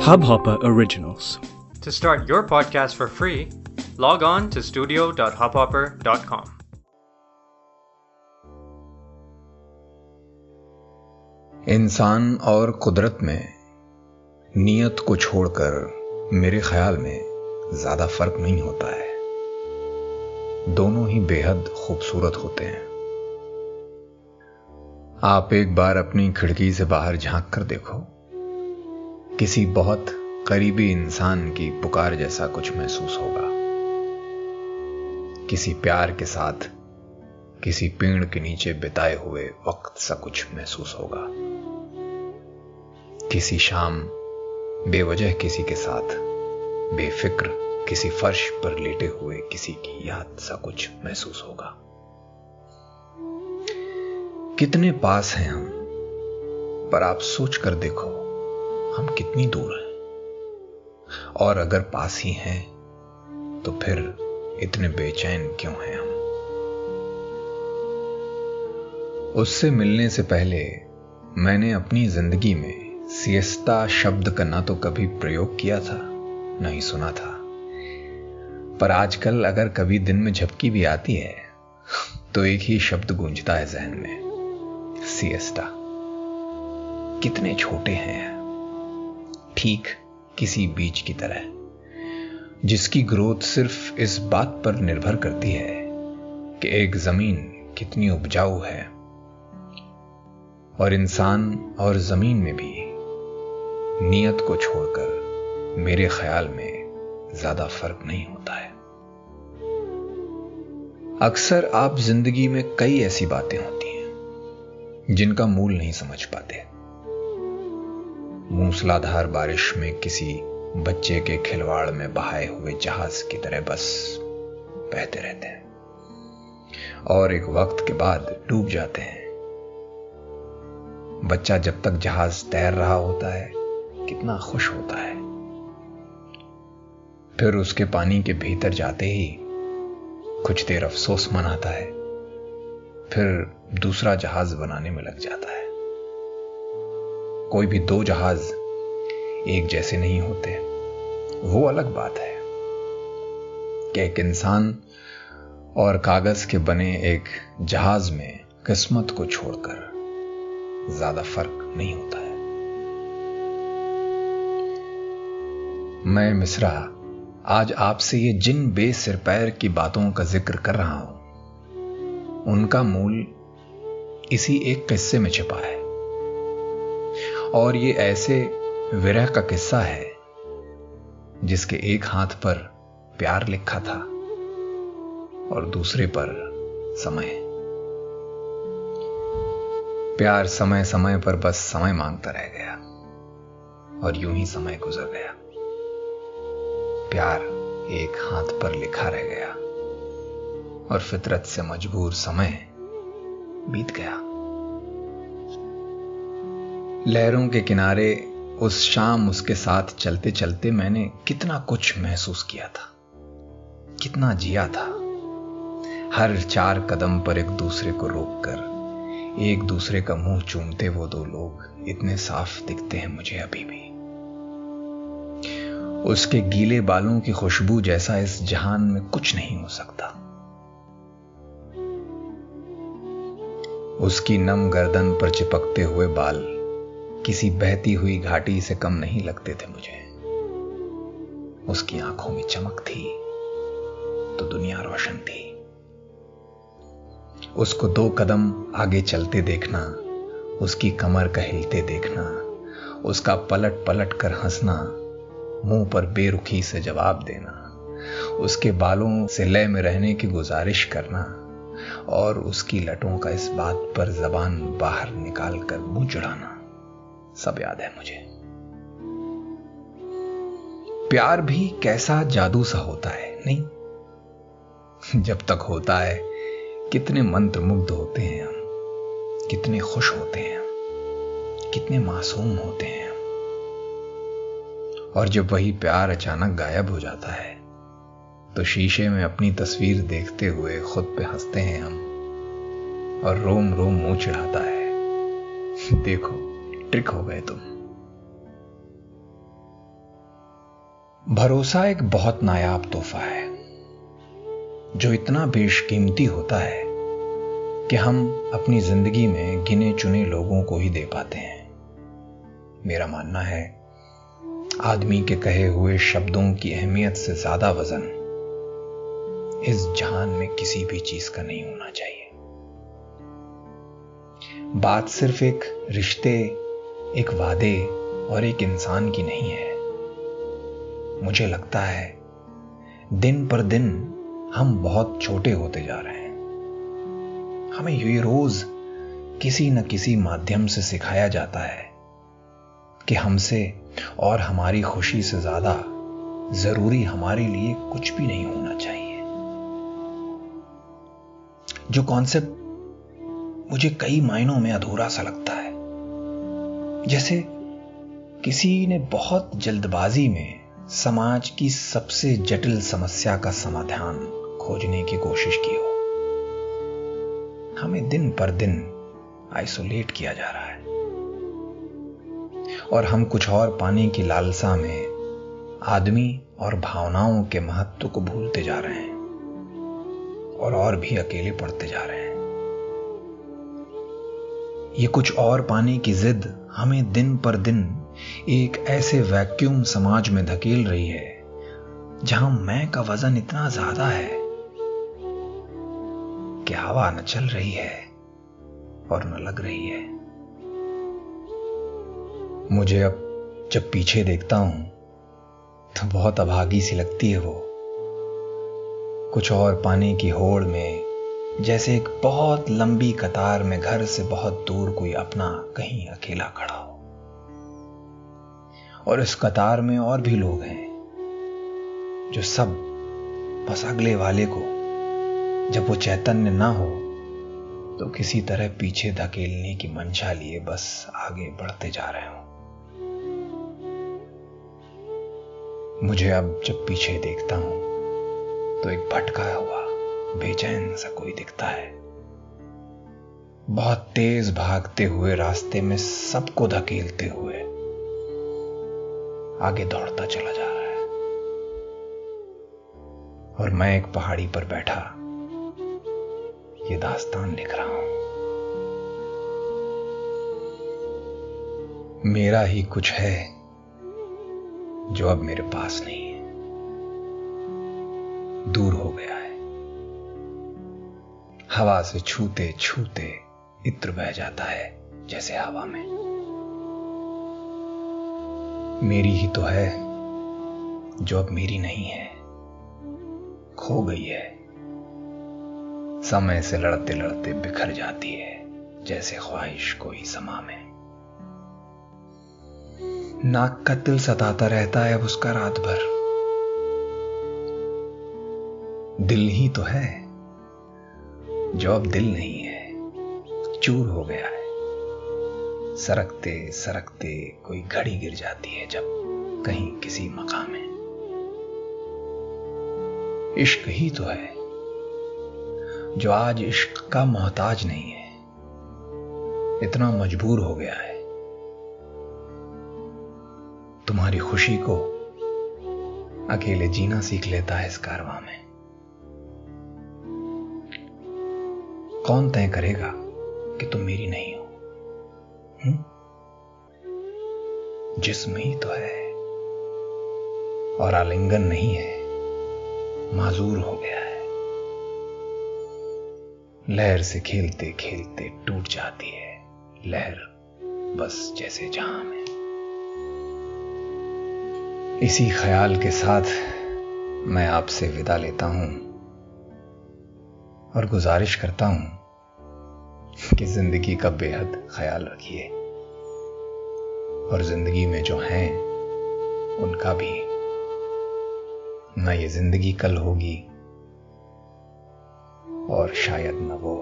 Hubhopper Originals. To start your podcast for free, log on to studio.hubhopper.com. इंसान और कुदरत में नियत को छोड़कर मेरे ख्याल में ज़्यादा फ़र्क नहीं होता है दोनों ही बेहद खूबसूरत होते हैं आप एक बार अपनी खिड़की से बाहर झाँक कर देखो किसी बहुत करीबी इंसान की पुकार जैसा कुछ महसूस होगा। किसी प्यार के साथ, किसी पेड़ के नीचे बिताए हुए वक्त सा कुछ महसूस होगा। किसी शाम, बेवजह किसी के साथ, बेफिक्र किसी फर्श पर लेटे हुए किसी की याद सा कुछ महसूस होगा। कितने पास हैं हम, पर आप सोच कर देखो हम कितनी दूर हैं? और अगर पास ही हैं तो फिर इतने बेचैन क्यों हैं हम? उससे मिलने से पहले मैंने अपनी ज़िंदगी में सियस्ता शब्द का ना तो कभी प्रयोग किया था, ना ही सुना था। पर आजकल अगर कभी दिन में झपकी भी आती है तो एक ही शब्द गूंजता है जहन में सियस्ता कितने छोटे हैं। ठीक किसी बीज की तरह, जिसकी ग्रोथ सिर्फ़ इस बात पर निर्भर करती है कि एक ज़मीन कितनी उपजाऊ है। और इंसान और ज़मीन में भी नियत को छोड़कर मेरे ख्याल में ज़्यादा फ़र्क नहीं होता है। अक्सर आप ज़िंदगी में कई ऐसी बातें होती हैं जिनका मूल नहीं समझ पाते। मूसलाधार बारिश में किसी बच्चे के खिलवाड़ में बहाए हुए जहाज़ की तरह बस बहते रहते हैं। और एक वक्त के बाद डूब जाते हैं। बच्चा जब तक जहाज़ तैर रहा होता है, कितना खुश होता है। फिर उसके पानी के भीतर जाते ही कुछ देर अफसोस मनाता है। फिर दूसरा जहाज़ बनाने में लग जाता है। कोई भी दो जहाज़ एक जैसे नहीं होते। वो अलग बात है कि एक इंसान और कागज़ के बने एक जहाज़ में किस्मत को छोड़कर ज़्यादा फ़र्क नहीं होता है। मैं मिश्रा, आज आपसे ये जिन बेसिर पैर की बातों का ज़िक्र कर रहा हूँ, उनका मूल इसी एक किस्से में छिपा है। और ये ऐसे विरह का किस्सा है, जिसके एक हाथ पर प्यार लिखा था और दूसरे पर समय। प्यार समय समय पर बस समय माँगता रह गया और यूँ ही समय गुजर गया। प्यार एक हाथ पर लिखा रह गया और फितरत से मजबूर समय बीत गया। लहरों के किनारे उस शाम उसके साथ चलते चलते मैंने कितना कुछ महसूस किया था। कितना जिया था। हर चार कदम पर एक दूसरे को रोककर एक दूसरे का मुँह चूमते वो दो लोग इतने साफ़ दिखते हैं मुझे अभी भी। उसके गीले बालों की खुशबू जैसा इस जहान में कुछ नहीं हो सकता। उसकी नम गर्दन पर चिपकते हुए बाल किसी बहती हुई घाटी से कम नहीं लगते थे मुझे। उसकी आँखों में चमक थी तो दुनिया रोशन थी। उसको दो कदम आगे चलते देखना, उसकी कमर का हिलते देखना, उसका पलट पलट कर हंसना, मुँह पर बेरुखी से जवाब देना, उसके बालों से लय में रहने की गुजारिश करना, और उसकी लटों का इस बात पर जबान बाहर निकाल कर मुँह चढ़ाना। सब याद है मुझे। प्यार भी कैसा जादू सा होता है, नहीं? जब तक होता है, कितने मंत्र मुग्ध होते हैं हम, कितने खुश होते हैं कितने मासूम होते हैं और जब वही प्यार अचानक गायब हो जाता है तो शीशे में अपनी तस्वीर देखते हुए खुद पे हँसते हैं हम, और रोम रोम मुँह चिढ़ाता है। देखो ट्रिक हो गए तुम। भरोसा एक बहुत नायाब तोहफा है, जो इतना बेशकीमती होता है कि हम अपनी ज़िंदगी में गिने चुने लोगों को ही दे पाते हैं। मेरा मानना है, आदमी के कहे हुए शब्दों की अहमियत से ज़्यादा वज़न इस जहान में किसी भी चीज़ का नहीं होना चाहिए। बात सिर्फ़ एक रिश्ते एक वादे और एक इंसान की नहीं है। मुझे लगता है, दिन पर दिन हम बहुत छोटे होते जा रहे हैं। हमें ये रोज किसी न किसी माध्यम से सिखाया जाता है कि हमसे और हमारी खुशी से ज़्यादा ज़रूरी हमारे लिए कुछ भी नहीं होना चाहिए। जो कॉन्सेप्ट मुझे कई मायनों में अधूरा सा लगता है। जैसे किसी ने बहुत जल्दबाजी में समाज की सबसे जटिल समस्या का समाधान खोजने की कोशिश की हो। हमें दिन पर दिन आइसोलेट किया जा रहा है। और हम कुछ और पाने की लालसा में आदमी और भावनाओं के महत्व को भूलते जा रहे हैं और और भी अकेले पड़ते जा रहे हैं। ये कुछ और पाने की जिद हमें दिन पर दिन एक ऐसे वैक्यूम समाज में धकेल रही है, जहाँ मैं का वज़न इतना ज़्यादा है कि हवा न चल रही है और न लग रही है। मुझे अब जब पीछे देखता हूँ तो बहुत अभागी सी लगती है वो। कुछ और पाने की होड़ में जैसे एक बहुत लंबी कतार में घर से बहुत दूर कोई अपना कहीं अकेला खड़ा हो। और इस कतार में और भी लोग हैं जो सब, बस अगले वाले को, जब वो चैतन्य ना हो तो किसी तरह पीछे धकेलने की मंशा लिए बस आगे बढ़ते जा रहे हो। मुझे अब जब पीछे देखता हूँ बेचैन सा कोई दिखता है। बहुत तेज भागते हुए रास्ते में सबको धकेलते हुए आगे दौड़ता चला जा रहा है। और मैं एक पहाड़ी पर बैठा, ये दास्तान लिख रहा हूँ। मेरा ही कुछ है जो अब मेरे पास नहीं हवा से छूते छूते इत्र बह जाता है, जैसे हवा में। मेरी ही तो है, जो अब मेरी नहीं है। खो गई है। समय से लड़ते लड़ते बिखर जाती है, जैसे ख्वाहिश कोई समा में। नाक का तिल सताता रहता है अब उसका रात भर। दिल ही तो है। जो अब दिल नहीं है, चूर हो गया है। सरकते सरकते कोई घड़ी गिर जाती है जब कहीं किसी मकाम में। इश्क ही तो है, जो आज इश्क का मोहताज नहीं है, इतना मजबूर हो गया है। तुम्हारी खुशी को अकेले जीना सीख लेता है इस कारवां में। कौन तय करेगा कि तुम मेरी नहीं हो? हम्म? जिस्म ही तो है। और आलिंगन नहीं है, माजूर हो गया है। लहर से खेलते खेलते टूट जाती है। लहर बस जैसे जहाँ में इसी ख्याल के साथ मैं आपसे विदा लेता हूँ। और गुजारिश करता हूँ कि ज़िंदगी का बेहद ख्याल रखिए। और ज़िंदगी में जो हैं, उनका भी। ना ये ज़िंदगी कल होगी, और शायद ना वो।